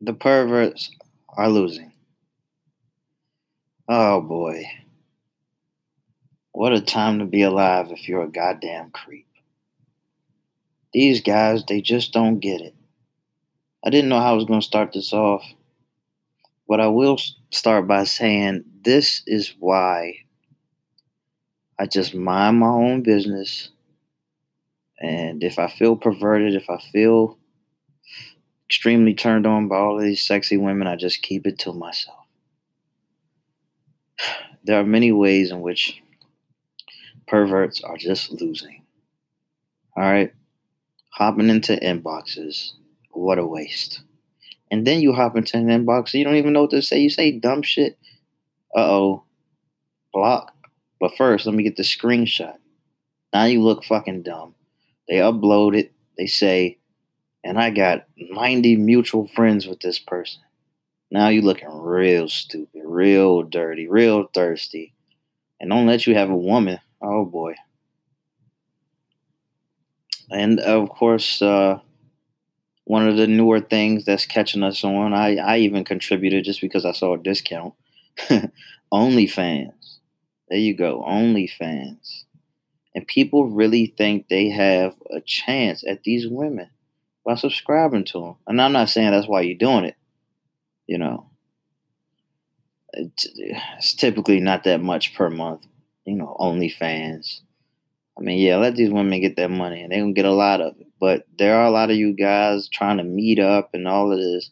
The perverts are losing. Oh boy. What a time to be alive if you're a goddamn creep. These guys, they just don't get it. I didn't know how I was going to start this off, but I will start by saying this is why I just mind my own business. And if I feel perverted, if I feel extremely turned on by all of these sexy women, I just keep it to myself. There are many ways in which perverts are just losing. All right? Hopping into inboxes. What a waste. And then you hop into an inbox, and you don't even know what to say. You say dumb shit. Uh oh. Block. But first, let me get the screenshot. Now you look fucking dumb. They upload it. They say, and I got 90 mutual friends with this person. Now you looking real stupid, real dirty, real thirsty. And don't let you have a woman. Oh boy. And of course, uh, one of the newer things that's catching us on, I, I even contributed just because I saw a discount. OnlyFans. There you go, OnlyFans. And people really think they have a chance at these women by subscribing to them. And I'm not saying that's why you're doing it. You know, it's typically not that much per month. You know, OnlyFans. I mean, yeah, let these women get their money and they can get a lot of it. But there are a lot of you guys trying to meet up and all of this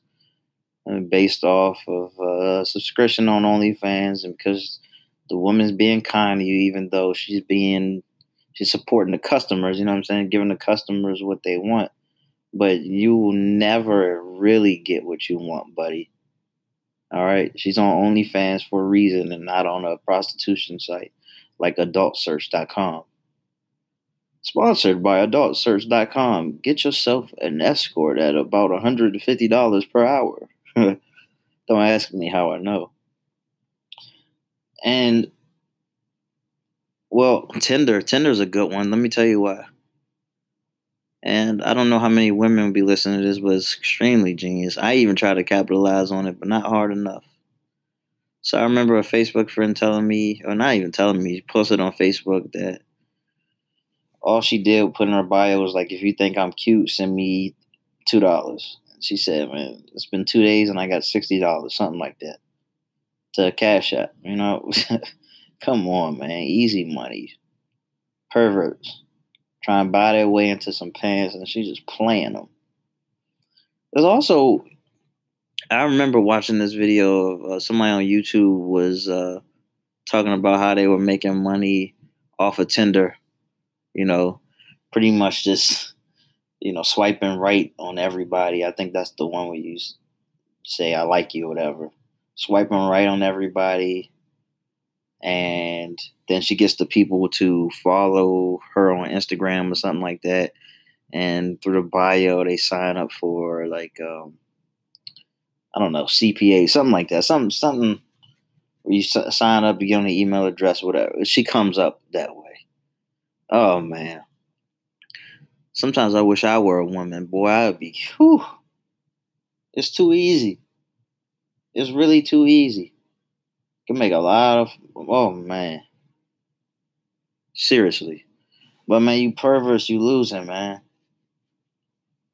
and based off of uh, subscription on OnlyFans and because the woman's being kind to you, even though she's being she's supporting the customers. You know what I'm saying? Giving the customers what they want, but you will never really get what you want, buddy. All right, she's on OnlyFans for a reason and not on a prostitution site like AdultSearch.com. Sponsored by AdultSearch.com. Get yourself an escort at about $150 per hour. Don't ask me how I know. And well, Tinder, Tinder's a good one. Let me tell you why. And I don't know how many women would be listening to this, but it's extremely genius. I even tried to capitalize on it, but not hard enough. So I remember a Facebook friend telling me, or not even telling me, posted on Facebook that all she did put in her bio was like, if you think I'm cute, send me two dollars. She said, man, it's been two days and I got sixty dollars, something like that to Cash App. You know, come on, man, easy money. Perverts trying to buy their way into some pants, and she's just playing them. There's also, I remember watching this video of uh, somebody on YouTube was uh, talking about how they were making money off of Tinder. You know, pretty much just you know swiping right on everybody. I think that's the one where you say I like you, whatever swiping right on everybody. And then she gets the people to follow her on Instagram or something like that. And through the bio, they sign up for like, um, I don't know, CPA, something like that. Something, something where you sign up, you get the email address, whatever. She comes up that way. Oh, man. Sometimes I wish I were a woman. Boy, I would be, whew. It's too easy. It's really too easy. Can make a lot of oh man. Seriously. But man, you perverts, you losing, man.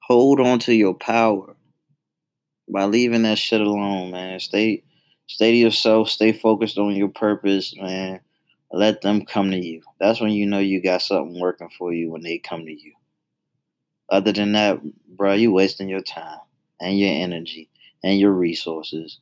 Hold on to your power by leaving that shit alone, man. Stay stay to yourself, stay focused on your purpose, man. Let them come to you. That's when you know you got something working for you when they come to you. Other than that, bro, you wasting your time and your energy and your resources